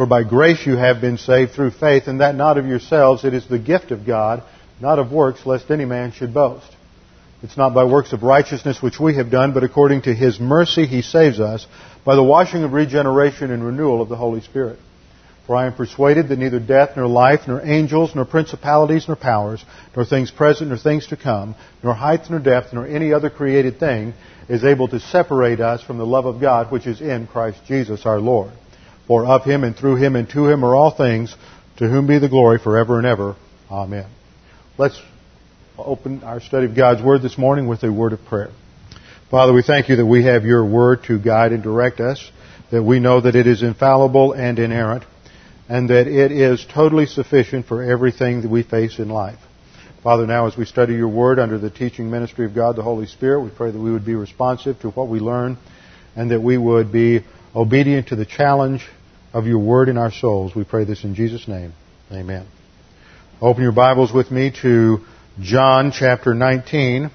For by grace you have been saved through faith, and that not of yourselves, it is the gift of God, not of works, lest any man should boast. It's not by works of righteousness which we have done, but according to His mercy He saves us, by the washing of regeneration and renewal of the Holy Spirit. For I am persuaded that neither death, nor life, nor angels, nor principalities, nor powers, nor things present, nor things to come, nor height, nor depth, nor any other created thing is able to separate us from the love of God which is in Christ Jesus our Lord. For of him and through him and to him are all things, to whom be the glory forever and ever. Amen. Let's open our study of God's Word this morning with a word of prayer. Father, we thank you that we have your Word to guide and direct us, that we know that it is infallible and inerrant, and that it is totally sufficient for everything that we face in life. Father, now as we study your Word under the teaching ministry of God the Holy Spirit, we pray that we would be responsive to what we learn, and that we would be obedient to the challenge of your word in our souls. We pray this in Jesus' name. Amen. Open your Bibles with me to John chapter 19.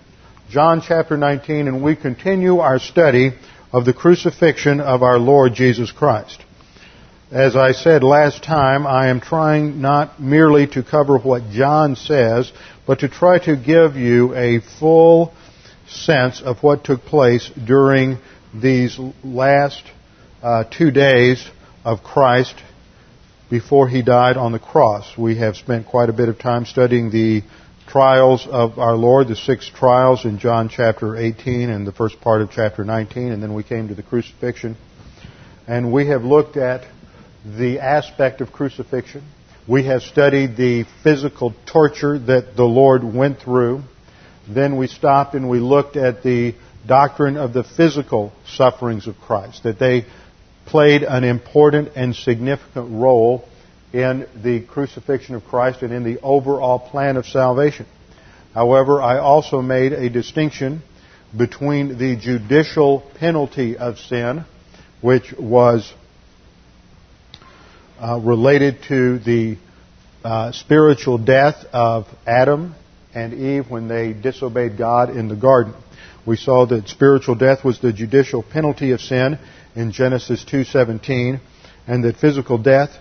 John chapter 19, and we continue our study of the crucifixion of our Lord Jesus Christ. As I said last time, I am trying not merely to cover what John says, but to try to give you a full sense of what took place during these last uh, two days of Christ before he died on the cross. We have spent quite a bit of time studying the trials of our Lord, the six trials in John chapter 18 and the first part of chapter 19, and then we came to the crucifixion. And we have looked at the aspect of crucifixion. We have studied the physical torture that the Lord went through. Then we stopped and we looked at the doctrine of the physical sufferings of Christ, that they played an important and significant role in the crucifixion of Christ and in the overall plan of salvation. However, I also made a distinction between the judicial penalty of sin, which was uh, related to the uh, spiritual death of Adam and Eve when they disobeyed God in the garden. We saw that spiritual death was the judicial penalty of sin, in Genesis 2:17, and that physical death,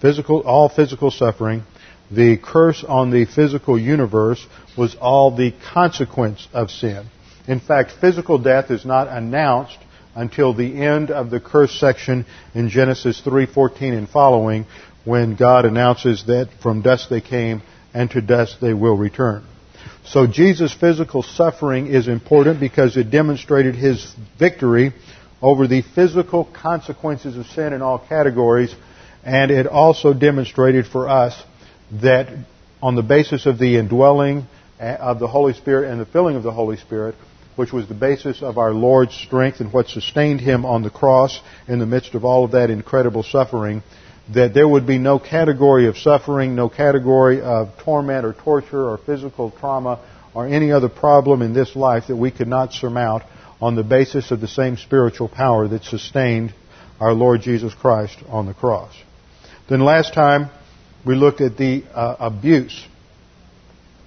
physical all physical suffering, the curse on the physical universe was all the consequence of sin. In fact, physical death is not announced until the end of the curse section in Genesis 3:14 and following when God announces that from dust they came and to dust they will return. So Jesus' physical suffering is important because it demonstrated his victory over the physical consequences of sin in all categories, and it also demonstrated for us that on the basis of the indwelling eh, of the Holy Spirit and the filling of the Holy Spirit, which was the basis of our Lord's strength and what sustained him on the cross in the midst of all of that incredible suffering, that there would be no category of suffering, no category of torment or torture or physical trauma or any other problem in this life that we could not surmount on the basis of the same spiritual power that sustained our Lord Jesus Christ on the cross. Then last time we looked at the uh, abuse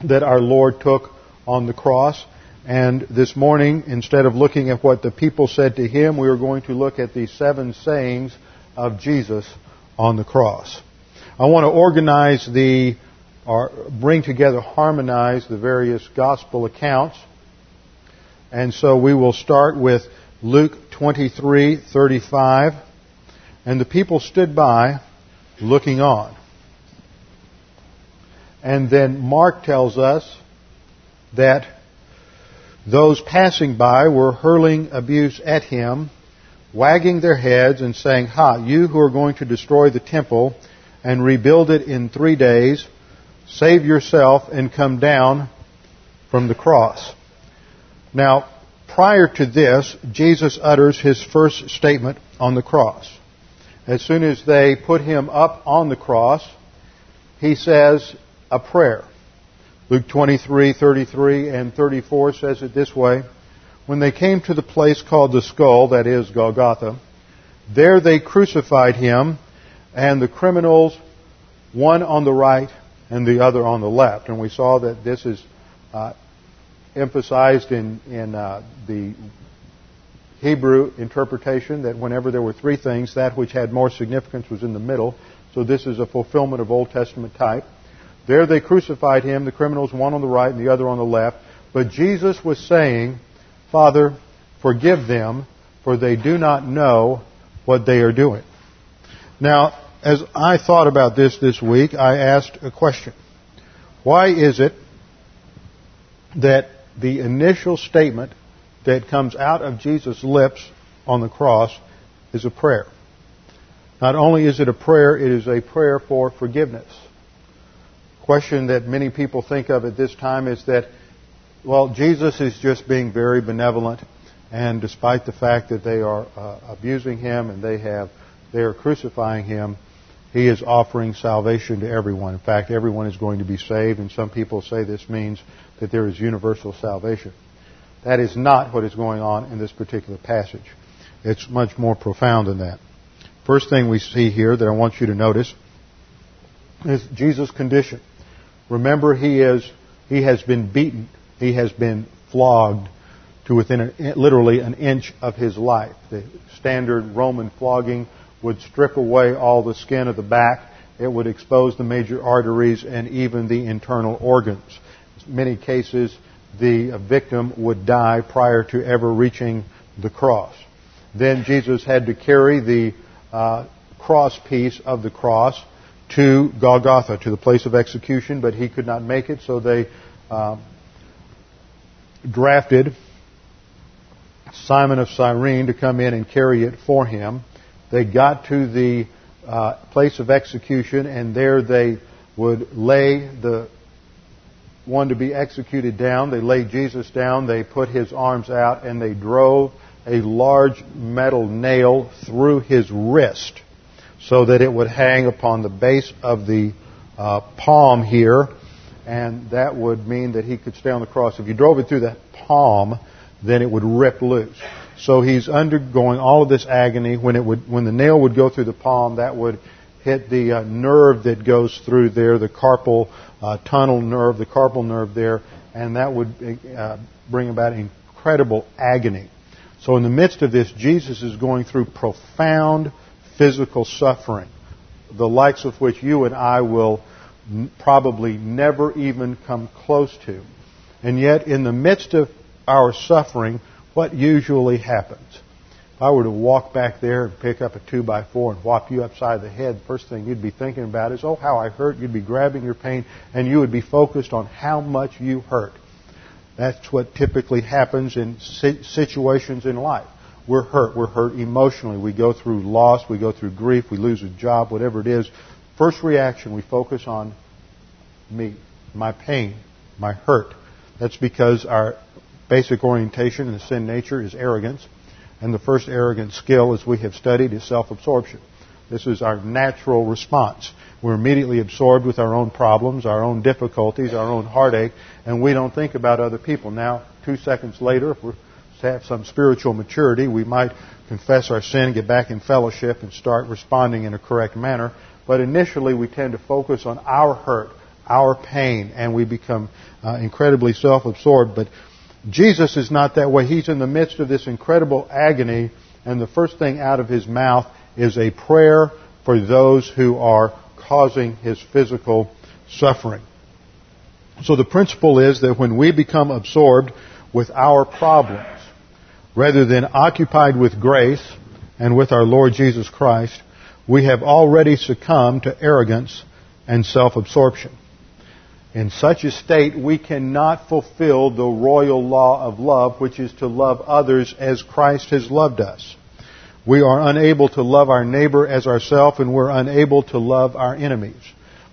that our Lord took on the cross. And this morning, instead of looking at what the people said to him, we are going to look at the seven sayings of Jesus on the cross. I want to organize the, or bring together, harmonize the various gospel accounts and so we will start with Luke 23:35 and the people stood by looking on. And then Mark tells us that those passing by were hurling abuse at him, wagging their heads and saying, Ha, you who are going to destroy the temple and rebuild it in three days, save yourself and come down from the cross. Now, prior to this, Jesus utters his first statement on the cross. As soon as they put him up on the cross, he says, a prayer. Luke 23, 33, and 34 says it this way. When they came to the place called the skull, that is Golgotha, there they crucified him and the criminals, one on the right and the other on the left. And we saw that this is uh, emphasized in, in uh, the Hebrew interpretation that whenever there were three things, that which had more significance was in the middle. So this is a fulfillment of Old Testament type. There they crucified him, the criminals, one on the right and the other on the left. But Jesus was saying, Father, forgive them, for they do not know what they are doing. Now, as I thought about this this week, I asked a question. Why is it that the initial statement that comes out of Jesus' lips on the cross is a prayer? Not only is it a prayer, it is a prayer for forgiveness. Question that many people think of at this time is that, well, Jesus is just being very benevolent, and despite the fact that they are uh, abusing him and they have they are crucifying him, he is offering salvation to everyone. In fact, everyone is going to be saved, and some people say this means that there is universal salvation. That is not what is going on in this particular passage. It's much more profound than that. First thing we see here that I want you to notice is Jesus' condition. Remember, he is he has been beaten. He has been flogged to within literally an inch of his life. The standard Roman flogging would strip away all the skin of the back. It would expose the major arteries and even the internal organs. In many cases, the victim would die prior to ever reaching the cross. Then Jesus had to carry the uh, cross piece of the cross to Golgotha, to the place of execution, but he could not make it, so they uh, drafted Simon of Cyrene to come in and carry it for him. They got to the uh, place of execution, and there they would lay the one to be executed down. They laid Jesus down. They put his arms out, and they drove a large metal nail through his wrist so that it would hang upon the base of the uh, palm here, and that would mean that he could stay on the cross. If you drove it through the palm, then it would rip loose. So he's undergoing all of this agony. When it would, when the nail would go through the palm, that would hit the uh, nerve that goes through there, the carpal uh, tunnel nerve, the carpal nerve there, and that would uh, bring about incredible agony. So in the midst of this, Jesus is going through profound physical suffering, the likes of which you and I will n- probably never even come close to. And yet, in the midst of our suffering, what usually happens? If I were to walk back there and pick up a two by four and whop you upside the head, the first thing you'd be thinking about is, oh, how I hurt. You'd be grabbing your pain and you would be focused on how much you hurt. That's what typically happens in situations in life. We're hurt. We're hurt emotionally. We go through loss. We go through grief. We lose a job, whatever it is. First reaction, we focus on me, my pain, my hurt. That's because our basic orientation in the sin nature is arrogance. And the first arrogant skill, as we have studied, is self-absorption. This is our natural response. We're immediately absorbed with our own problems, our own difficulties, our own heartache, and we don't think about other people. Now, two seconds later, if we have some spiritual maturity, we might confess our sin, get back in fellowship, and start responding in a correct manner. But initially, we tend to focus on our hurt, our pain, and we become uh, incredibly self-absorbed. But Jesus is not that way. He's in the midst of this incredible agony, and the first thing out of his mouth is a prayer for those who are causing his physical suffering. So the principle is that when we become absorbed with our problems, rather than occupied with grace and with our Lord Jesus Christ, we have already succumbed to arrogance and self-absorption. In such a state, we cannot fulfill the royal law of love, which is to love others as Christ has loved us. We are unable to love our neighbor as ourselves, and we're unable to love our enemies.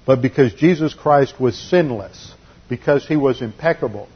But because Jesus Christ was sinless, because he was impeccable,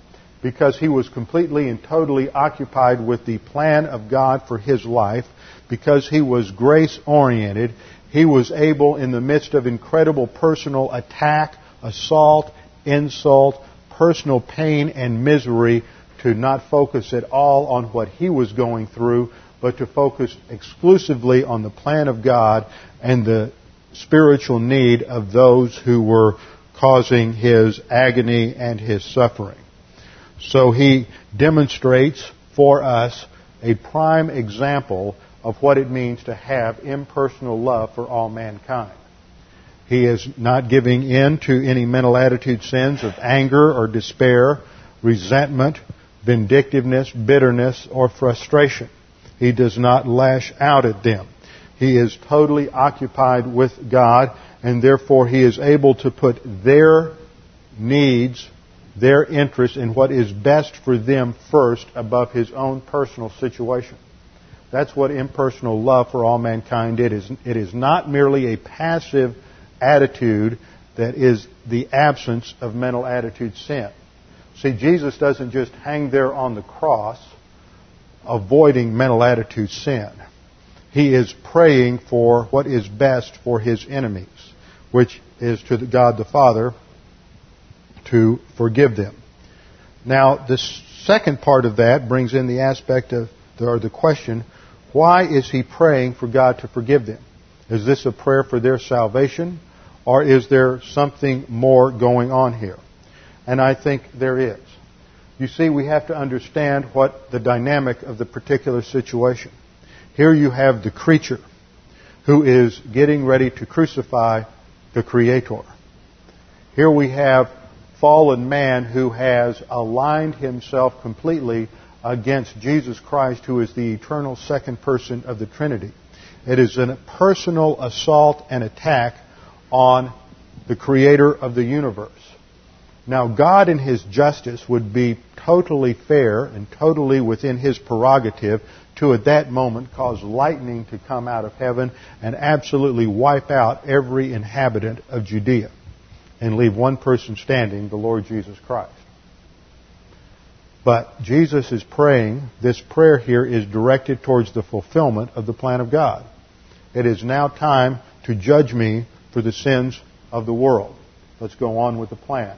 because he was completely and totally occupied with the plan of God for his life, because he was grace oriented, he was able, in the midst of incredible personal attack, assault, insult, personal pain and misery to not focus at all on what he was going through, but to focus exclusively on the plan of God and the spiritual need of those who were causing his agony and his suffering. So he demonstrates for us a prime example of what it means to have impersonal love for all mankind. He is not giving in to any mental attitude sins of anger or despair, resentment, vindictiveness, bitterness, or frustration. He does not lash out at them. He is totally occupied with God, and therefore he is able to put their needs, their interests, and what is best for them first above his own personal situation. That's what impersonal love for all mankind is. It is not merely a passive attitude that is the absence of mental attitude sin. See, Jesus doesn't just hang there on the cross avoiding mental attitude sin. He is praying for what is best for his enemies, which is to God the Father to forgive them. Now, the second part of that brings in the aspect of, or the question, why is he praying for God to forgive them? Is this a prayer for their salvation? Or is there something more going on here? And I think there is. You see, we have to understand what the dynamic of the particular situation. Here you have the creature who is getting ready to crucify the Creator. Here we have fallen man who has aligned himself completely against Jesus Christ, who is the eternal second person of the Trinity. It is a personal assault and attack on the creator of the universe. Now, God in His justice would be totally fair and totally within His prerogative to at that moment cause lightning to come out of heaven and absolutely wipe out every inhabitant of Judea and leave one person standing, the Lord Jesus Christ. But Jesus is praying, this prayer here is directed towards the fulfillment of the plan of God. It is now time to judge me for the sins of the world. Let's go on with the plan.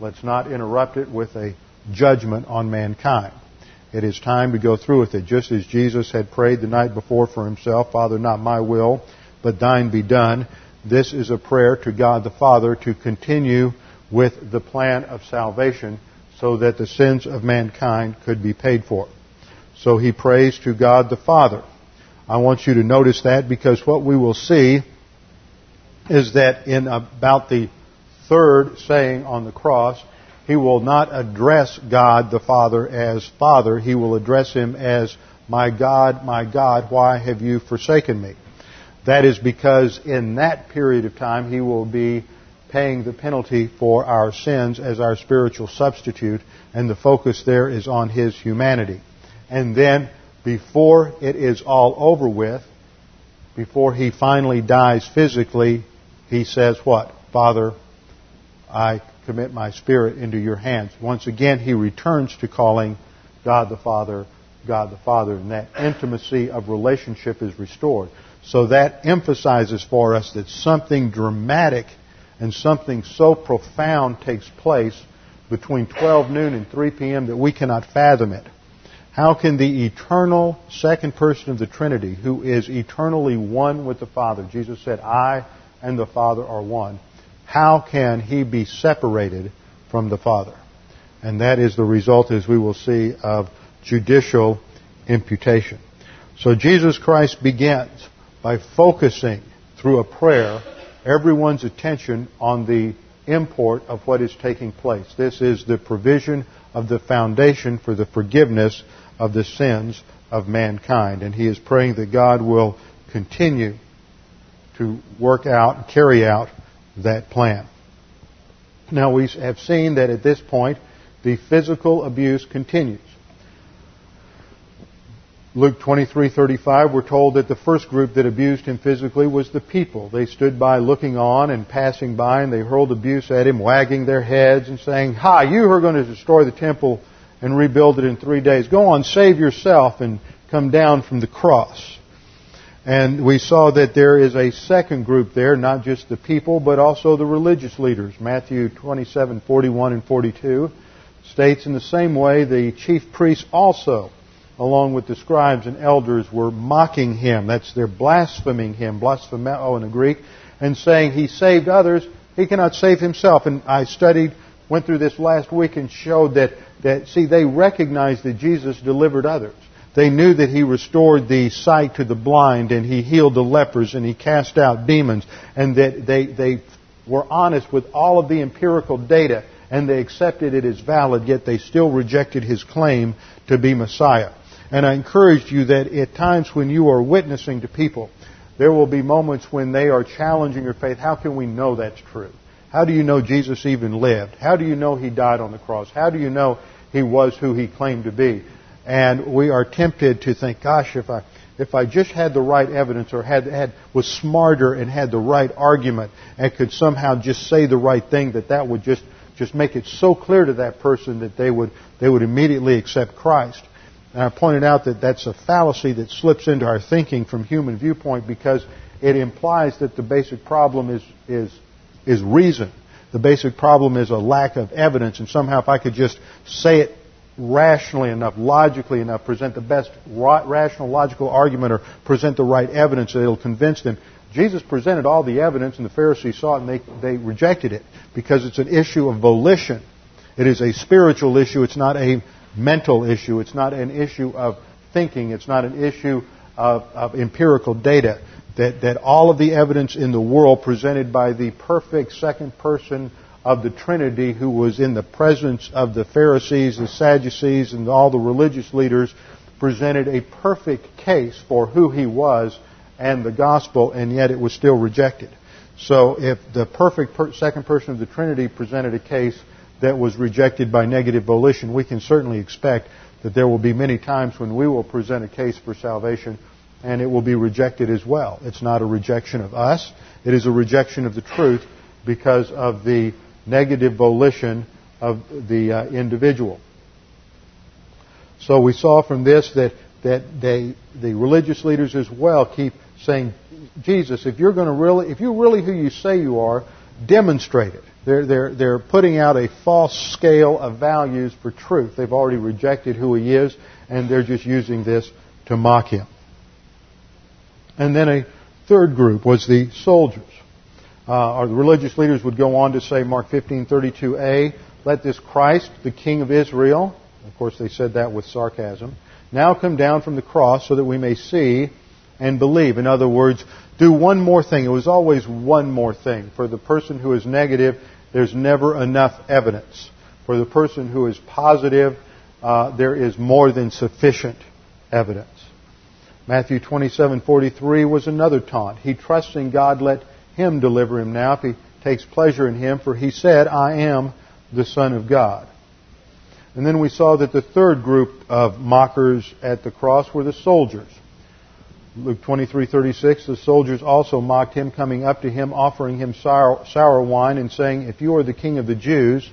Let's not interrupt it with a judgment on mankind. It is time to go through with it, just as Jesus had prayed the night before for himself, Father, not my will, but thine be done. This is a prayer to God the Father to continue with the plan of salvation so that the sins of mankind could be paid for. So he prays to God the Father. I want you to notice that because what we will see is that in about the third saying on the cross, he will not address God the Father as Father. He will address him as, My God, my God, why have you forsaken me? That is because in that period of time he will be paying the penalty for our sins as our spiritual substitute, and the focus there is on his humanity. And then, before it is all over with, before he finally dies physically, he says what? Father, I commit my spirit into your hands. Once again, he returns to calling God the Father, God the Father, and that intimacy of relationship is restored. So that emphasizes for us that something dramatic and something so profound takes place between 12 noon and 3 p.m. that we cannot fathom it. How can the eternal second person of the Trinity, who is eternally one with the Father, Jesus said, I and the Father are one. How can he be separated from the Father? And that is the result, as we will see, of judicial imputation. So Jesus Christ begins by focusing through a prayer everyone's attention on the import of what is taking place. This is the provision of the foundation for the forgiveness of the sins of mankind. And he is praying that God will continue to work out, and carry out that plan. Now we have seen that at this point the physical abuse continues. Luke 23:35 we're told that the first group that abused him physically was the people. They stood by looking on and passing by and they hurled abuse at him, wagging their heads and saying, "Ha, you who are going to destroy the temple and rebuild it in 3 days. Go on, save yourself and come down from the cross." And we saw that there is a second group there, not just the people, but also the religious leaders. Matthew 27, 41 and 42 states in the same way the chief priests also, along with the scribes and elders, were mocking him. That's they're blaspheming him, blasphemeo in the Greek, and saying he saved others, he cannot save himself. And I studied, went through this last week and showed that, that see, they recognized that Jesus delivered others. They knew that he restored the sight to the blind and he healed the lepers and he cast out demons and that they, they were honest with all of the empirical data and they accepted it as valid, yet they still rejected his claim to be Messiah. And I encouraged you that at times when you are witnessing to people, there will be moments when they are challenging your faith. How can we know that's true? How do you know Jesus even lived? How do you know he died on the cross? How do you know he was who he claimed to be? And we are tempted to think, gosh, if I, if I just had the right evidence or had, had, was smarter and had the right argument and could somehow just say the right thing, that that would just, just make it so clear to that person that they would, they would immediately accept Christ. And I pointed out that that's a fallacy that slips into our thinking from human viewpoint because it implies that the basic problem is, is, is reason. The basic problem is a lack of evidence, and somehow if I could just say it rationally enough, logically enough, present the best rational, logical argument, or present the right evidence that it'll convince them. Jesus presented all the evidence, and the Pharisees saw it, and they, they rejected it because it's an issue of volition. It is a spiritual issue. It's not a mental issue. It's not an issue of thinking. It's not an issue of, of empirical data. That, that all of the evidence in the world presented by the perfect second person of the Trinity who was in the presence of the Pharisees, the Sadducees, and all the religious leaders presented a perfect case for who he was and the gospel, and yet it was still rejected. So if the perfect per- second person of the Trinity presented a case that was rejected by negative volition, we can certainly expect that there will be many times when we will present a case for salvation and it will be rejected as well. It's not a rejection of us, it is a rejection of the truth because of the negative volition of the uh, individual. So we saw from this that, that they, the religious leaders as well keep saying, Jesus, if you're going to really, if you're really who you say you are, demonstrate it. They're, they're, they're putting out a false scale of values for truth. They've already rejected who he is, and they're just using this to mock him. And then a third group was the soldiers uh, or the religious leaders would go on to say, Mark 15:32a, "Let this Christ, the King of Israel," of course they said that with sarcasm, "now come down from the cross, so that we may see and believe." In other words, do one more thing. It was always one more thing. For the person who is negative, there's never enough evidence. For the person who is positive, uh, there is more than sufficient evidence. Matthew 27:43 was another taunt. He trusts in God. Let him deliver him now if he takes pleasure in him, for he said, I am the Son of God. And then we saw that the third group of mockers at the cross were the soldiers. Luke 23:36 the soldiers also mocked him coming up to him offering him sour, sour wine and saying if you are the king of the Jews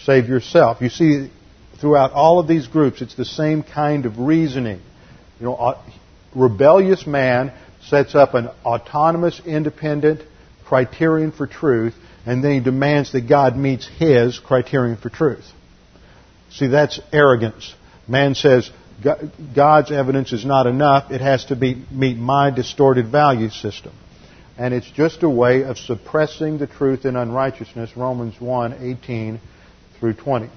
save yourself. You see throughout all of these groups it's the same kind of reasoning. You know rebellious man sets up an autonomous, independent criterion for truth, and then he demands that God meets his criterion for truth. See, that's arrogance. Man says, God's evidence is not enough. It has to be, meet my distorted value system. And it's just a way of suppressing the truth in unrighteousness, Romans 1, 18 through 20.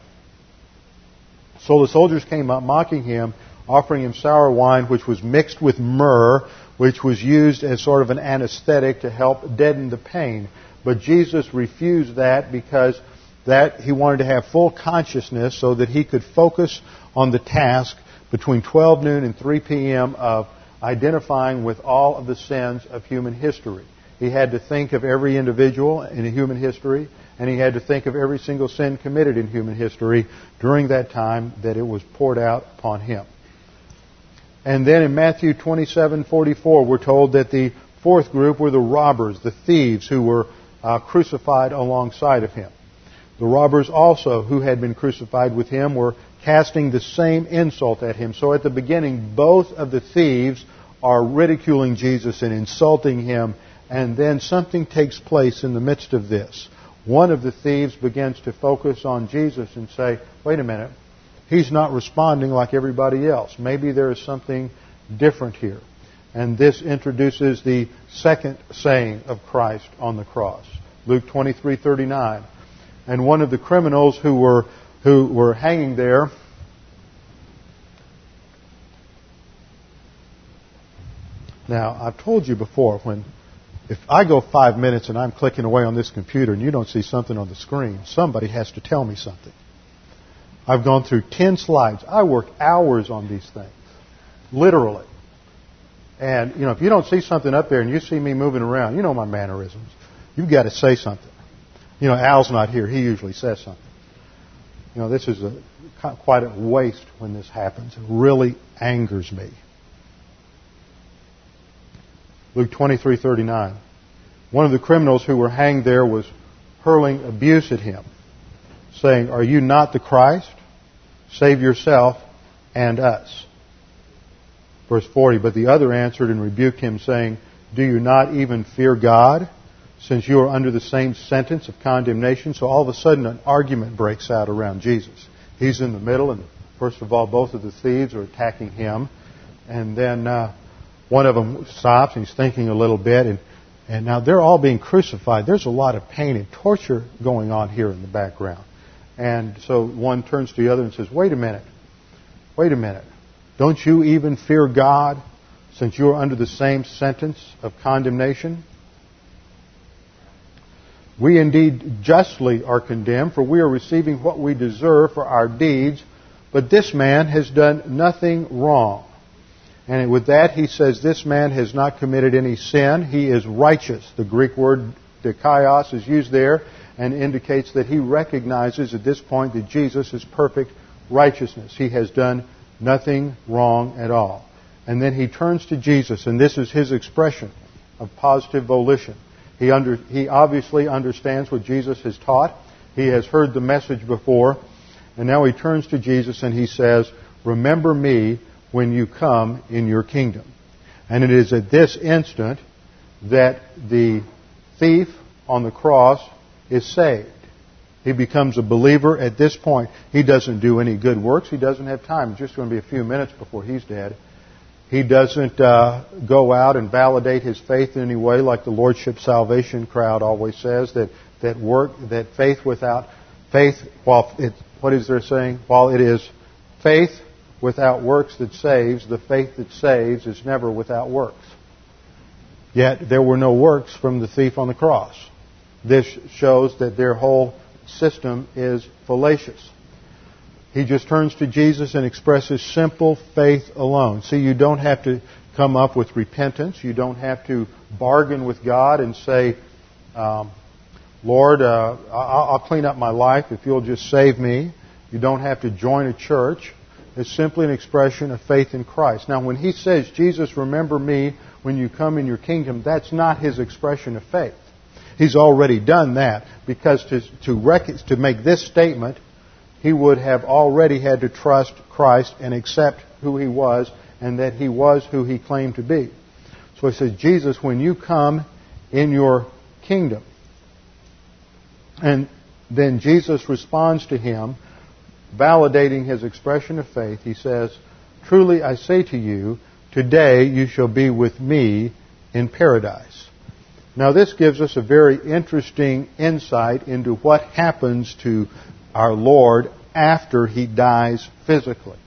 So the soldiers came up mocking him, offering him sour wine, which was mixed with myrrh, which was used as sort of an anesthetic to help deaden the pain. But Jesus refused that because that he wanted to have full consciousness so that he could focus on the task between 12 noon and 3 p.m. of identifying with all of the sins of human history. He had to think of every individual in human history, and he had to think of every single sin committed in human history during that time that it was poured out upon him. And then in Matthew 27:44, we're told that the fourth group were the robbers, the thieves who were uh, crucified alongside of him. The robbers also, who had been crucified with him, were casting the same insult at him. So at the beginning, both of the thieves are ridiculing Jesus and insulting him. And then something takes place in the midst of this. One of the thieves begins to focus on Jesus and say, wait a minute, he's not responding like everybody else. Maybe there is something different here. And this introduces the second saying of Christ on the cross. Luke 23:39. And one of the criminals who were who were hanging there Now, I've told you before when if I go 5 minutes and I'm clicking away on this computer and you don't see something on the screen, somebody has to tell me something. I've gone through 10 slides. I work hours on these things. Literally. And, you know, if you don't see something up there and you see me moving around, you know my mannerisms. You've got to say something. You know, Al's not here. He usually says something. You know, this is a, quite a waste when this happens. It really angers me. Luke 23:39. One of the criminals who were hanged there was hurling abuse at him, saying, "Are you not the Christ? Save yourself and us." Verse 40, but the other answered and rebuked him, saying, Do you not even fear God, since you are under the same sentence of condemnation? So all of a sudden an argument breaks out around Jesus. He's in the middle, and first of all, both of the thieves are attacking him. And then uh, one of them stops and he's thinking a little bit, and, and now they're all being crucified. There's a lot of pain and torture going on here in the background. And so one turns to the other and says, Wait a minute. Wait a minute. Don't you even fear God since you are under the same sentence of condemnation? We indeed justly are condemned, for we are receiving what we deserve for our deeds, but this man has done nothing wrong. And with that, he says, This man has not committed any sin. He is righteous. The Greek word dikaios is used there and indicates that he recognizes at this point that Jesus is perfect righteousness. He has done Nothing wrong at all. And then he turns to Jesus, and this is his expression of positive volition. He, under, he obviously understands what Jesus has taught. He has heard the message before. And now he turns to Jesus and he says, Remember me when you come in your kingdom. And it is at this instant that the thief on the cross is saved. He becomes a believer at this point. He doesn't do any good works. He doesn't have time. It's just going to be a few minutes before he's dead. He doesn't uh, go out and validate his faith in any way, like the Lordship Salvation crowd always says that that work that faith without faith, while it, what is there saying? While it is faith without works that saves, the faith that saves is never without works. Yet there were no works from the thief on the cross. This shows that their whole system is fallacious. He just turns to Jesus and expresses simple faith alone. See, you don't have to come up with repentance. You don't have to bargain with God and say, um, Lord, uh, I'll clean up my life if you'll just save me. You don't have to join a church. It's simply an expression of faith in Christ. Now, when he says, Jesus, remember me when you come in your kingdom, that's not his expression of faith. He's already done that because to, to, rec- to make this statement, he would have already had to trust Christ and accept who he was and that he was who he claimed to be. So he says, Jesus, when you come in your kingdom. And then Jesus responds to him, validating his expression of faith. He says, Truly I say to you, today you shall be with me in paradise. Now, this gives us a very interesting insight into what happens to our Lord after he dies physically.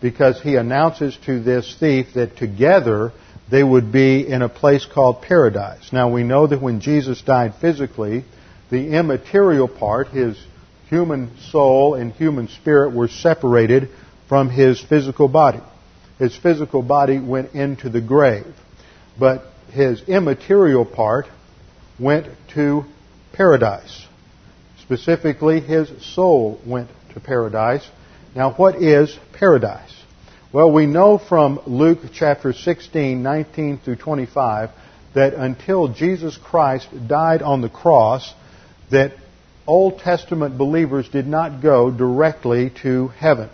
Because he announces to this thief that together they would be in a place called paradise. Now, we know that when Jesus died physically, the immaterial part, his human soul and human spirit, were separated from his physical body. His physical body went into the grave. But his immaterial part went to paradise. Specifically, his soul went to paradise. Now, what is paradise? Well, we know from Luke chapter 16, 19 through 25, that until Jesus Christ died on the cross, that Old Testament believers did not go directly to heaven.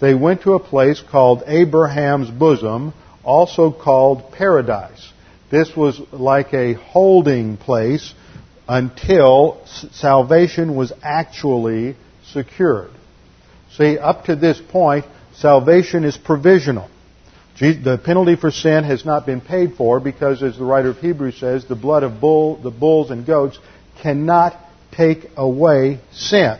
They went to a place called Abraham's bosom, also called paradise. This was like a holding place until salvation was actually secured. See, up to this point, salvation is provisional. The penalty for sin has not been paid for because, as the writer of Hebrews says, the blood of bull, the bulls and goats cannot take away sin.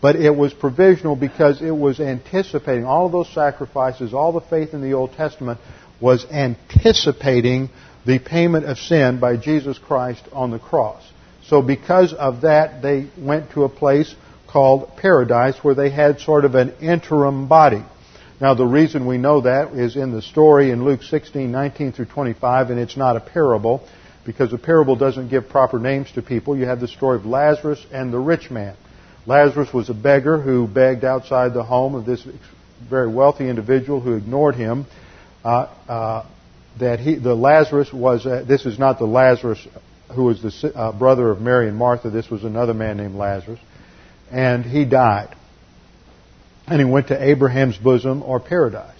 But it was provisional because it was anticipating all of those sacrifices, all the faith in the Old Testament was anticipating the payment of sin by Jesus Christ on the cross. So because of that, they went to a place called paradise where they had sort of an interim body. Now, the reason we know that is in the story in Luke 16, 19 through 25, and it's not a parable because a parable doesn't give proper names to people. You have the story of Lazarus and the rich man. Lazarus was a beggar who begged outside the home of this very wealthy individual who ignored him. Uh, uh, that he, the Lazarus was, uh, this is not the Lazarus who was the uh, brother of Mary and Martha. This was another man named Lazarus. And he died and he went to Abraham's bosom or paradise.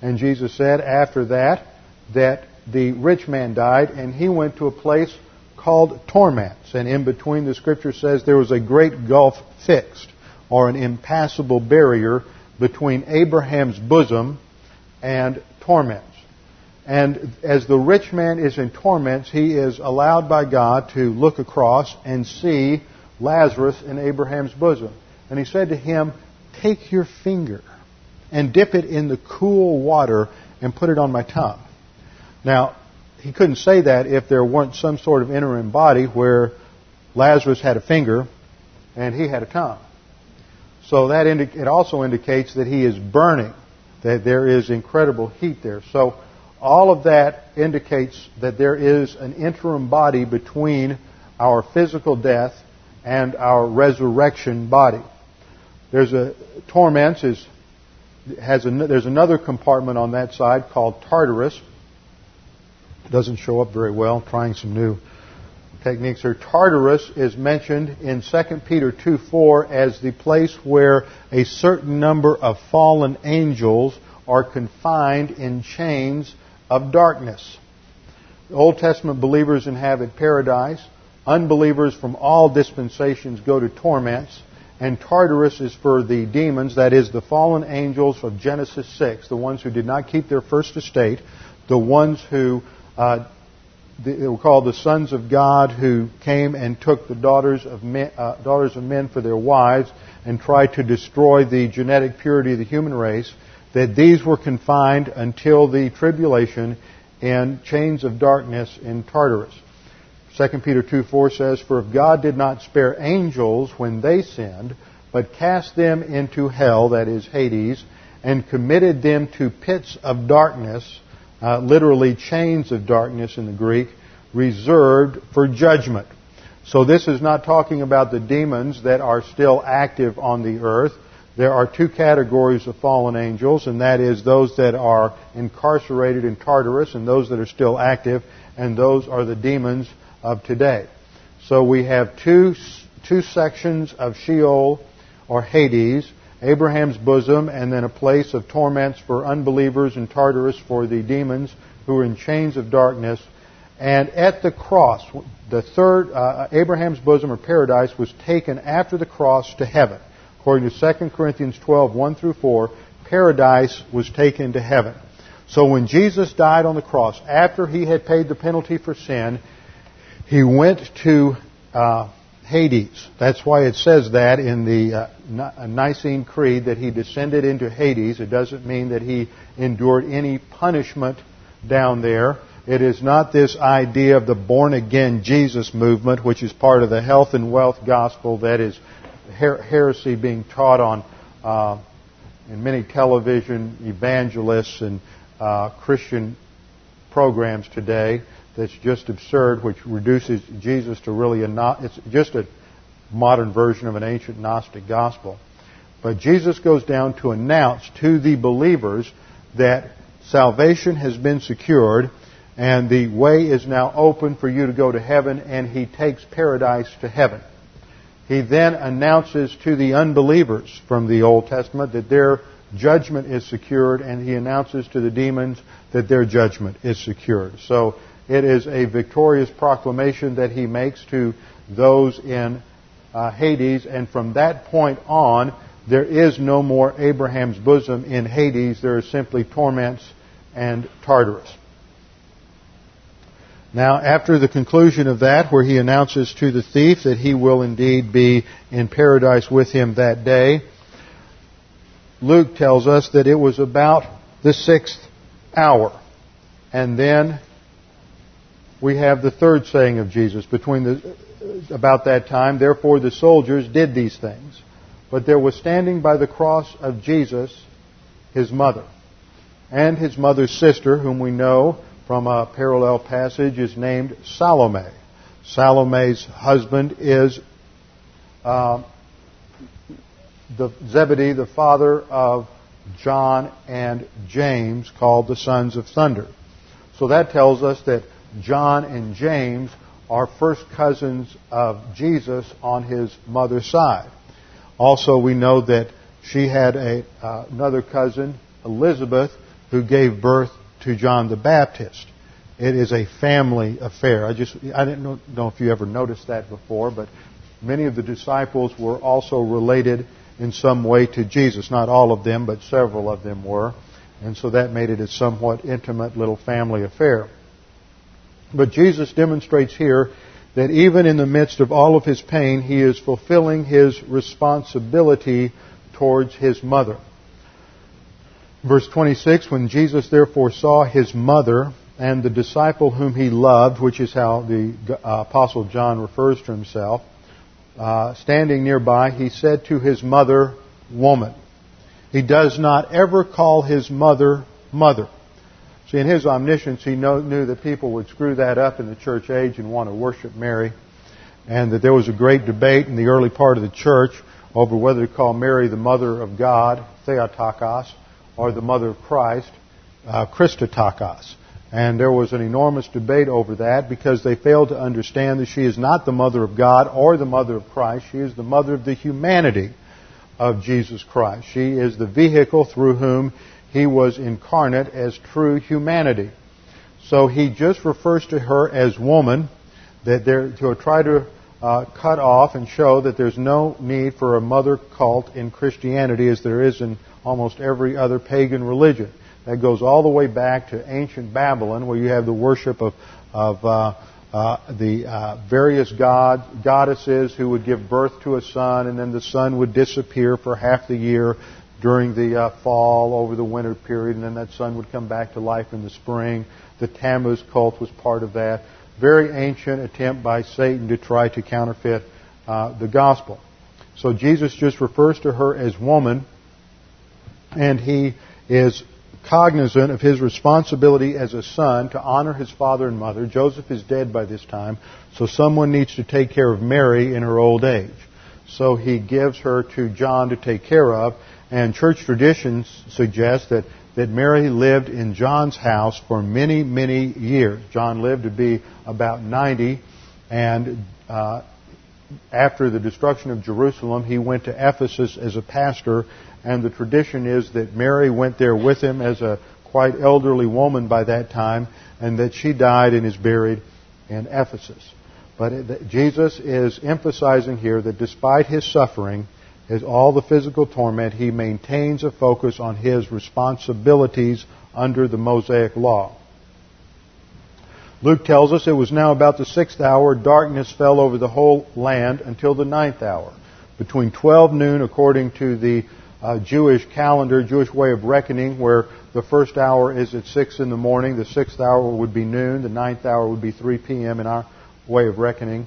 And Jesus said after that that the rich man died and he went to a place called torments. And in between the scripture says there was a great gulf fixed or an impassable barrier between Abraham's bosom and torments. And as the rich man is in torments, he is allowed by God to look across and see Lazarus in Abraham's bosom. And he said to him, take your finger and dip it in the cool water and put it on my tongue. Now, he couldn't say that if there weren't some sort of interim body where Lazarus had a finger and he had a tongue. So that indi- it also indicates that he is burning, that there is incredible heat there. So all of that indicates that there is an interim body between our physical death and our resurrection body. There's a torments is has a, there's another compartment on that side called Tartarus. It doesn't show up very well. trying some new techniques here. Tartarus is mentioned in 2 Peter 2:4 as the place where a certain number of fallen angels are confined in chains of darkness. The Old Testament believers inhabit paradise. Unbelievers from all dispensations go to torments and Tartarus is for the demons, that is, the fallen angels of Genesis 6, the ones who did not keep their first estate, the ones who uh, they were called the sons of God, who came and took the daughters of men, uh, daughters of men for their wives and tried to destroy the genetic purity of the human race. That these were confined until the tribulation in chains of darkness in Tartarus. 2 Peter 2 4 says, For if God did not spare angels when they sinned, but cast them into hell, that is Hades, and committed them to pits of darkness, uh, literally chains of darkness in the Greek, reserved for judgment. So this is not talking about the demons that are still active on the earth. There are two categories of fallen angels, and that is those that are incarcerated in Tartarus and those that are still active, and those are the demons of today. So we have two, two sections of Sheol or Hades, Abraham's bosom, and then a place of torments for unbelievers and Tartarus for the demons who are in chains of darkness. And at the cross, the third, uh, Abraham's bosom or paradise was taken after the cross to heaven. According to 2 Corinthians 12, 1 through 4, paradise was taken to heaven. So when Jesus died on the cross, after he had paid the penalty for sin, he went to uh, Hades. That's why it says that in the uh, Nicene Creed that he descended into Hades. It doesn't mean that he endured any punishment down there. It is not this idea of the born again Jesus movement, which is part of the health and wealth gospel that is her- heresy being taught on uh, in many television evangelists and uh, Christian programs today that's just absurd, which reduces Jesus to really a not, it's just a modern version of an ancient Gnostic gospel. But Jesus goes down to announce to the believers that salvation has been secured and the way is now open for you to go to heaven and he takes paradise to heaven. He then announces to the unbelievers from the Old Testament that their judgment is secured, and he announces to the demons that their judgment is secured. So it is a victorious proclamation that he makes to those in uh, Hades, and from that point on, there is no more Abraham's bosom in Hades. There is simply torments and Tartarus. Now, after the conclusion of that, where he announces to the thief that he will indeed be in paradise with him that day, Luke tells us that it was about the sixth hour. And then we have the third saying of Jesus between the, about that time, therefore the soldiers did these things. But there was standing by the cross of Jesus his mother and his mother's sister, whom we know from a parallel passage is named Salome. Salome's husband is uh, the Zebedee, the father of John and James, called the sons of thunder. So that tells us that John and James are first cousins of Jesus on his mother's side. Also, we know that she had a, uh, another cousin, Elizabeth, who gave birth to John the Baptist. It is a family affair. I just I didn't know, know if you ever noticed that before, but many of the disciples were also related in some way to Jesus. Not all of them, but several of them were. And so that made it a somewhat intimate little family affair. But Jesus demonstrates here that even in the midst of all of his pain, he is fulfilling his responsibility towards his mother. Verse 26, when Jesus therefore saw his mother and the disciple whom he loved, which is how the uh, Apostle John refers to himself, uh, standing nearby, he said to his mother, woman. He does not ever call his mother, mother. See, in his omniscience, he knew that people would screw that up in the church age and want to worship Mary, and that there was a great debate in the early part of the church over whether to call Mary the mother of God, Theotokos, or the mother of Christ, uh, Christotokos. And there was an enormous debate over that because they failed to understand that she is not the mother of God or the mother of Christ. She is the mother of the humanity of Jesus Christ. She is the vehicle through whom he was incarnate as true humanity. So he just refers to her as woman, that there, to try to uh, cut off and show that there's no need for a mother cult in Christianity as there is in almost every other pagan religion. That goes all the way back to ancient Babylon, where you have the worship of, of uh, uh, the uh, various god, goddesses who would give birth to a son, and then the son would disappear for half the year during the uh, fall, over the winter period, and then that son would come back to life in the spring. The Tammuz cult was part of that. Very ancient attempt by Satan to try to counterfeit uh, the gospel. So Jesus just refers to her as woman and he is cognizant of his responsibility as a son to honor his father and mother. Joseph is dead by this time, so someone needs to take care of Mary in her old age. So he gives her to John to take care of, and church traditions suggest that, that Mary lived in John's house for many, many years. John lived to be about 90, and uh, after the destruction of Jerusalem, he went to Ephesus as a pastor and the tradition is that Mary went there with him as a quite elderly woman by that time, and that she died and is buried in Ephesus. But Jesus is emphasizing here that despite his suffering, his, all the physical torment, he maintains a focus on his responsibilities under the Mosaic law. Luke tells us it was now about the sixth hour. Darkness fell over the whole land until the ninth hour. Between 12 noon, according to the uh, Jewish calendar, Jewish way of reckoning, where the first hour is at 6 in the morning, the sixth hour would be noon, the ninth hour would be 3 p.m. in our way of reckoning,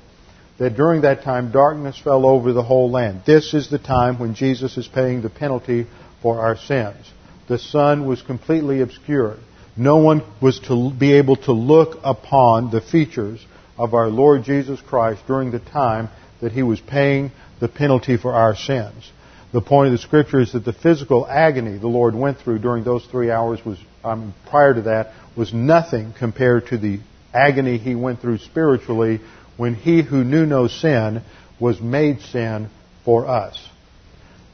that during that time darkness fell over the whole land. This is the time when Jesus is paying the penalty for our sins. The sun was completely obscured. No one was to be able to look upon the features of our Lord Jesus Christ during the time that he was paying the penalty for our sins the point of the scripture is that the physical agony the Lord went through during those three hours was, um, prior to that, was nothing compared to the agony he went through spiritually when he who knew no sin was made sin for us.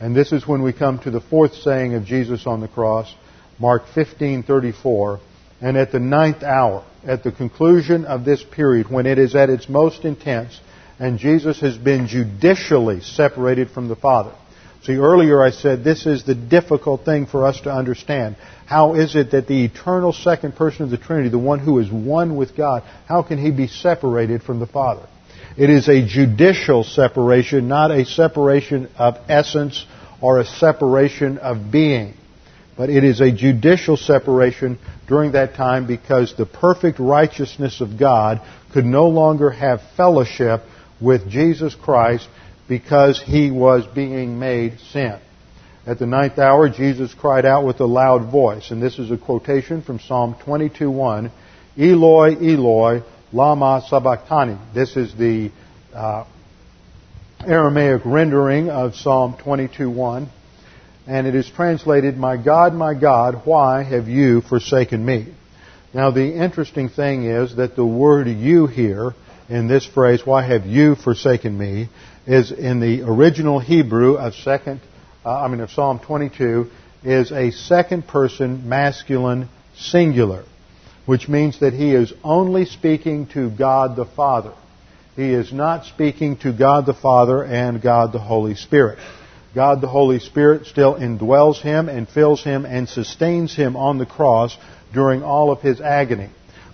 And this is when we come to the fourth saying of Jesus on the cross, Mark 15:34, and at the ninth hour, at the conclusion of this period when it is at its most intense and Jesus has been judicially separated from the Father. See, earlier I said this is the difficult thing for us to understand. How is it that the eternal second person of the Trinity, the one who is one with God, how can he be separated from the Father? It is a judicial separation, not a separation of essence or a separation of being. But it is a judicial separation during that time because the perfect righteousness of God could no longer have fellowship with Jesus Christ because he was being made sin. At the ninth hour, Jesus cried out with a loud voice, and this is a quotation from Psalm 22:1, Eloi, Eloi, lama sabachthani. This is the uh, Aramaic rendering of Psalm 22:1, and it is translated, "My God, my God, why have you forsaken me?" Now, the interesting thing is that the word "you" here in this phrase, why have you forsaken me, is in the original Hebrew of second, uh, I mean of Psalm 22, is a second person masculine singular, which means that he is only speaking to God the Father. He is not speaking to God the Father and God the Holy Spirit. God the Holy Spirit still indwells him and fills him and sustains him on the cross during all of his agony.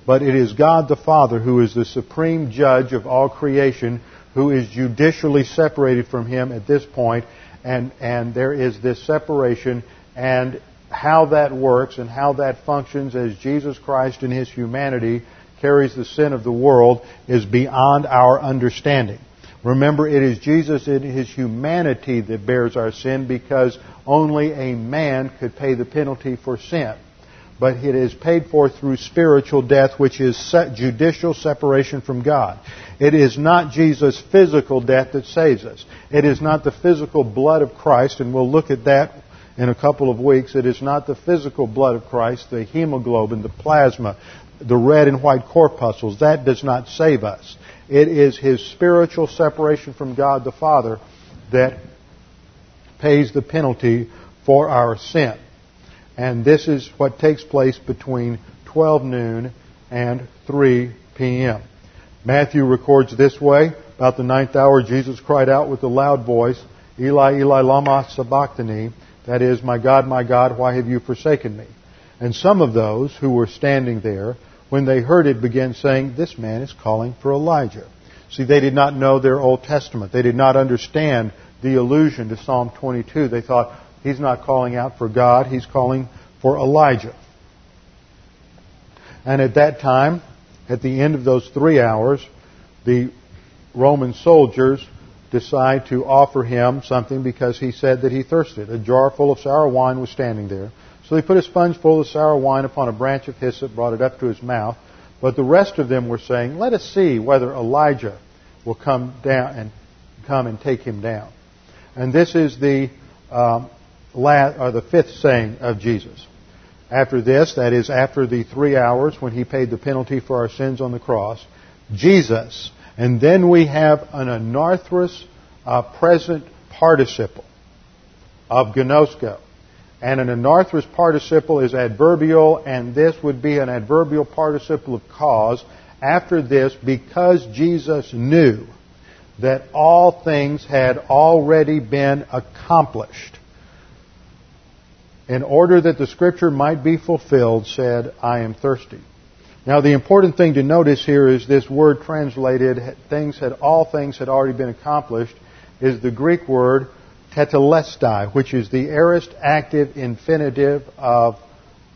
But it is God the Father who is the supreme judge of all creation, who is judicially separated from him at this point, and, and there is this separation, and how that works and how that functions as Jesus Christ in his humanity carries the sin of the world is beyond our understanding. Remember, it is Jesus in his humanity that bears our sin because only a man could pay the penalty for sin but it is paid for through spiritual death, which is judicial separation from God. It is not Jesus' physical death that saves us. It is not the physical blood of Christ, and we'll look at that in a couple of weeks. It is not the physical blood of Christ, the hemoglobin, the plasma, the red and white corpuscles. That does not save us. It is His spiritual separation from God the Father that pays the penalty for our sin. And this is what takes place between 12 noon and 3 p.m. Matthew records this way about the ninth hour, Jesus cried out with a loud voice, Eli, Eli, lama sabachthani, that is, My God, my God, why have you forsaken me? And some of those who were standing there, when they heard it, began saying, This man is calling for Elijah. See, they did not know their Old Testament. They did not understand the allusion to Psalm 22. They thought, He's not calling out for God, he's calling for Elijah. And at that time, at the end of those three hours, the Roman soldiers decide to offer him something because he said that he thirsted. A jar full of sour wine was standing there. So they put a sponge full of sour wine upon a branch of hyssop, brought it up to his mouth. But the rest of them were saying, Let us see whether Elijah will come down and come and take him down. And this is the um, last, or the fifth saying of Jesus. After this, that is, after the three hours when he paid the penalty for our sins on the cross, Jesus, and then we have an anarthrous uh, present participle of ginosko. And an anarthrous participle is adverbial, and this would be an adverbial participle of cause. After this, because Jesus knew that all things had already been accomplished in order that the scripture might be fulfilled, said, I am thirsty. Now the important thing to notice here is this word translated, things had, all things had already been accomplished, is the Greek word tetelestai, which is the aorist active infinitive of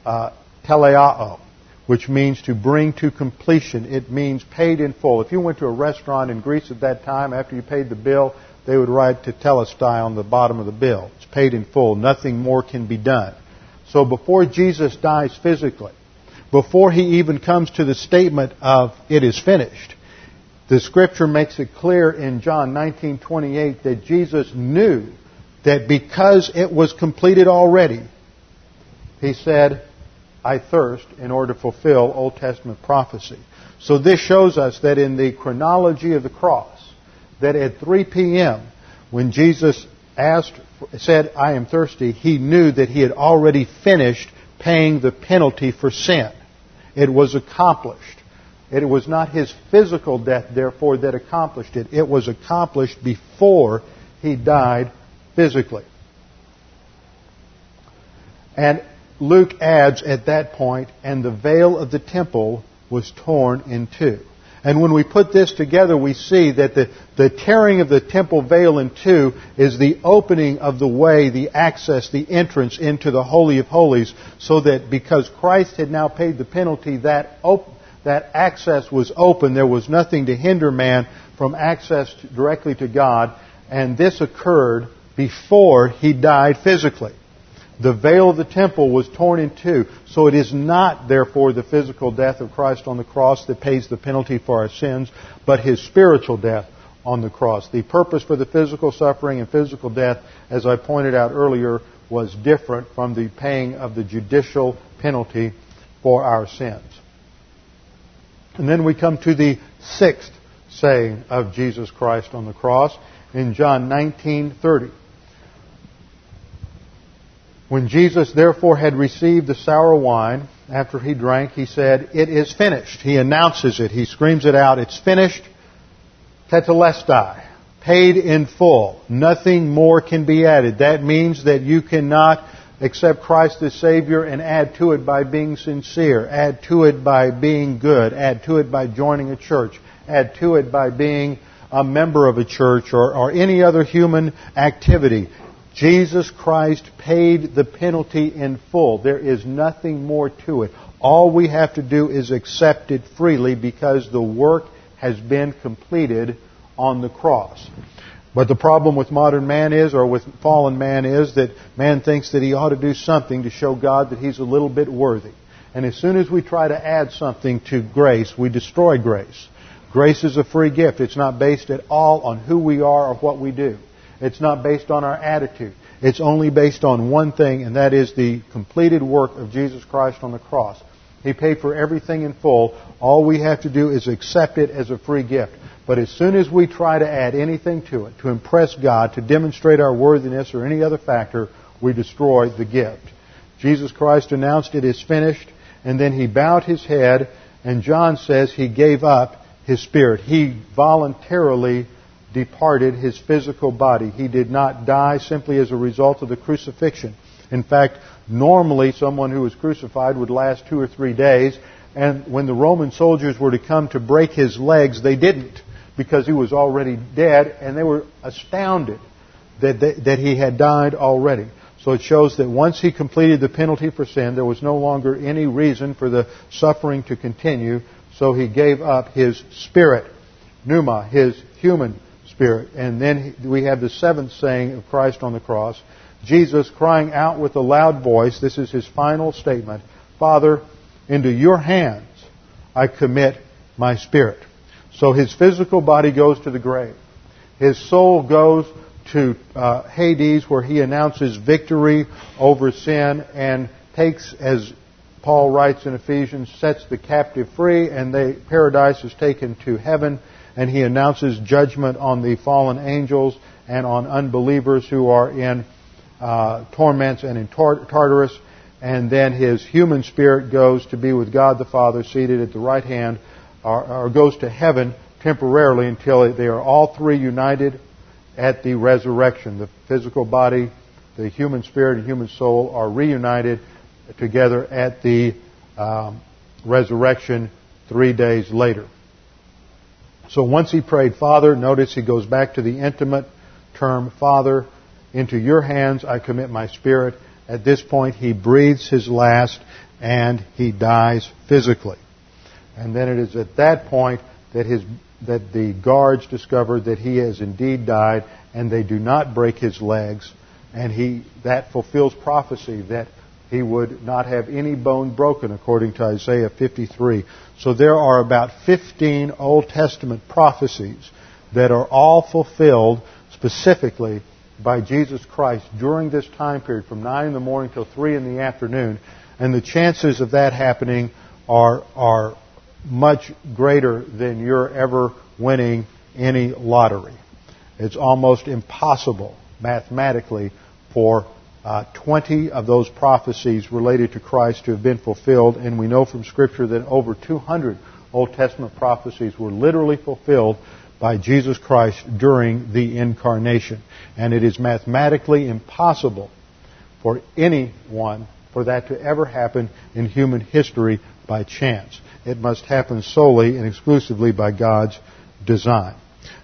uh, teleao, which means to bring to completion. It means paid in full. If you went to a restaurant in Greece at that time, after you paid the bill, they would write tetelestai on the bottom of the bill paid in full. Nothing more can be done. So before Jesus dies physically, before he even comes to the statement of it is finished, the scripture makes it clear in John 19:28 that Jesus knew that because it was completed already, he said, I thirst in order to fulfill Old Testament prophecy. So this shows us that in the chronology of the cross, that at 3 p.m., when Jesus asked, said, I am thirsty, he knew that he had already finished paying the penalty for sin. It was accomplished. It was not his physical death, therefore, that accomplished it. It was accomplished before he died physically. And Luke adds at that point, and the veil of the temple was torn in two. And when we put this together, we see that the, the tearing of the temple veil in two is the opening of the way, the access, the entrance into the Holy of Holies, so that because Christ had now paid the penalty, that, op- that access was open. There was nothing to hinder man from access directly to God, and this occurred before he died physically. The veil of the temple was torn in two. So it is not, therefore, the physical death of Christ on the cross that pays the penalty for our sins, but his spiritual death on the cross. The purpose for the physical suffering and physical death, as I pointed out earlier, was different from the paying of the judicial penalty for our sins. And then we come to the sixth saying of Jesus Christ on the cross in John 19:30. When Jesus therefore had received the sour wine, after he drank, he said, It is finished. He announces it. He screams it out. It's finished. Tetelestai. Paid in full. Nothing more can be added. That means that you cannot accept Christ as Savior and add to it by being sincere. Add to it by being good. Add to it by joining a church. Add to it by being a member of a church or, or any other human activity. Jesus Christ paid the penalty in full. There is nothing more to it. All we have to do is accept it freely because the work has been completed on the cross. But the problem with modern man is, or with fallen man is, that man thinks that he ought to do something to show God that he's a little bit worthy. And as soon as we try to add something to grace, we destroy grace. Grace is a free gift. It's not based at all on who we are or what we do. It's not based on our attitude. It's only based on one thing, and that is the completed work of Jesus Christ on the cross. He paid for everything in full. All we have to do is accept it as a free gift. But as soon as we try to add anything to it, to impress God, to demonstrate our worthiness or any other factor, we destroy the gift. Jesus Christ announced it is finished, and then he bowed his head, and John says he gave up his spirit. He voluntarily departed his physical body. He did not die simply as a result of the crucifixion. In fact, normally someone who was crucified would last two or three days, and when the Roman soldiers were to come to break his legs, they didn't because he was already dead, and they were astounded that, they, that he had died already. So it shows that once he completed the penalty for sin, there was no longer any reason for the suffering to continue, so he gave up his spirit, pneuma, his human Spirit. And then we have the seventh saying of Christ on the cross Jesus crying out with a loud voice, this is his final statement Father, into your hands I commit my spirit. So his physical body goes to the grave. His soul goes to uh, Hades where he announces victory over sin and takes, as Paul writes in Ephesians, sets the captive free and the paradise is taken to heaven and he announces judgment on the fallen angels and on unbelievers who are in uh, torments and in tar- Tartarus. And then his human spirit goes to be with God the Father, seated at the right hand, or, or goes to heaven temporarily until they are all three united at the resurrection. The physical body, the human spirit, and human soul are reunited together at the um, resurrection three days later. So once he prayed, Father, notice he goes back to the intimate term, Father, into your hands I commit my spirit. At this point, he breathes his last and he dies physically. And then it is at that point that his that the guards discover that he has indeed died and they do not break his legs and he that fulfills prophecy that he would not have any bone broken, according to Isaiah 53. So there are about 15 Old Testament prophecies that are all fulfilled specifically by Jesus Christ during this time period from 9 in the morning till 3 in the afternoon. And the chances of that happening are, are much greater than you're ever winning any lottery. It's almost impossible mathematically for uh, 20 of those prophecies related to Christ to have been fulfilled, and we know from Scripture that over 200 Old Testament prophecies were literally fulfilled by Jesus Christ during the incarnation. And it is mathematically impossible for anyone for that to ever happen in human history by chance. It must happen solely and exclusively by God's design.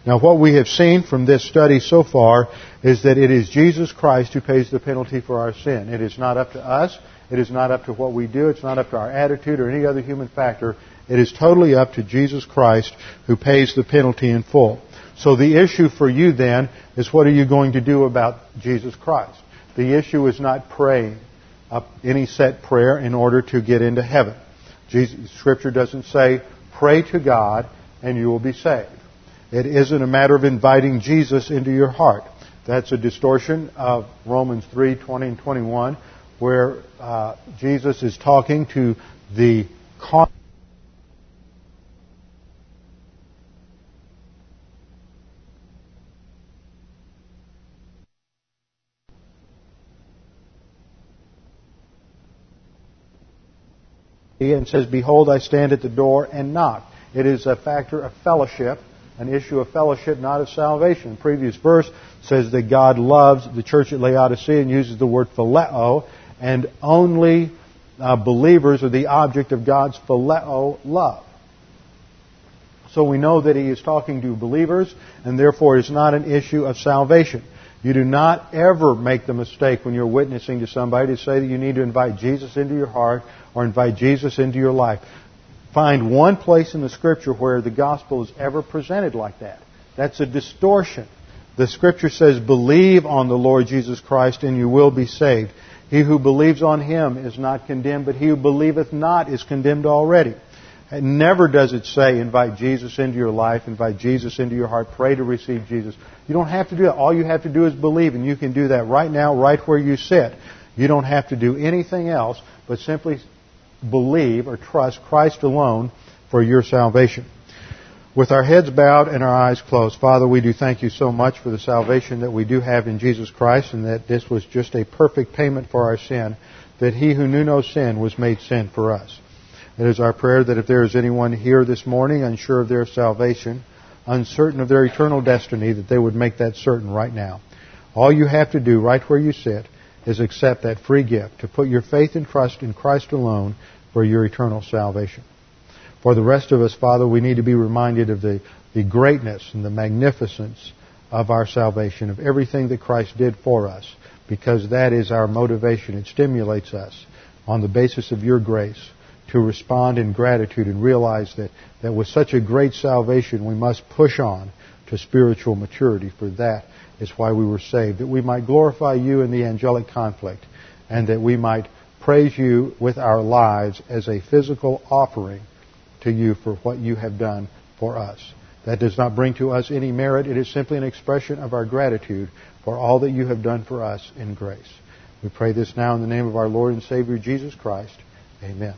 Now what we have seen from this study so far is that it is Jesus Christ who pays the penalty for our sin. It is not up to us. It is not up to what we do. It's not up to our attitude or any other human factor. It is totally up to Jesus Christ who pays the penalty in full. So the issue for you then is what are you going to do about Jesus Christ? The issue is not praying any set prayer in order to get into heaven. Jesus, scripture doesn't say pray to God and you will be saved. It isn't a matter of inviting Jesus into your heart. That's a distortion of Romans 3, 20 and 21, where uh, Jesus is talking to the and says, Behold, I stand at the door and knock. It is a factor of fellowship, an issue of fellowship, not of salvation. The previous verse says that God loves the church at Laodicea and uses the word phileo, and only uh, believers are the object of God's phileo love. So we know that he is talking to believers, and therefore it's not an issue of salvation. You do not ever make the mistake when you're witnessing to somebody to say that you need to invite Jesus into your heart or invite Jesus into your life. Find one place in the Scripture where the gospel is ever presented like that. That's a distortion. The Scripture says, Believe on the Lord Jesus Christ and you will be saved. He who believes on him is not condemned, but he who believeth not is condemned already. And never does it say, invite Jesus into your life, invite Jesus into your heart, pray to receive Jesus. You don't have to do that. All you have to do is believe, and you can do that right now, right where you sit. You don't have to do anything else but simply believe or trust Christ alone for your salvation. With our heads bowed and our eyes closed, Father, we do thank you so much for the salvation that we do have in Jesus Christ and that this was just a perfect payment for our sin, that he who knew no sin was made sin for us. It is our prayer that if there is anyone here this morning unsure of their salvation, uncertain of their eternal destiny, that they would make that certain right now. All you have to do right where you sit is accept that free gift, to put your faith and trust in Christ alone for your eternal salvation. For the rest of us, Father, we need to be reminded of the, the greatness and the magnificence of our salvation, of everything that Christ did for us, because that is our motivation. It stimulates us on the basis of your grace to respond in gratitude and realize that, that with such a great salvation we must push on to spiritual maturity, for that is why we were saved, that we might glorify you in the angelic conflict, and that we might praise you with our lives as a physical offering to you for what you have done for us. That does not bring to us any merit. It is simply an expression of our gratitude for all that you have done for us in grace. We pray this now in the name of our Lord and Savior Jesus Christ. Amen.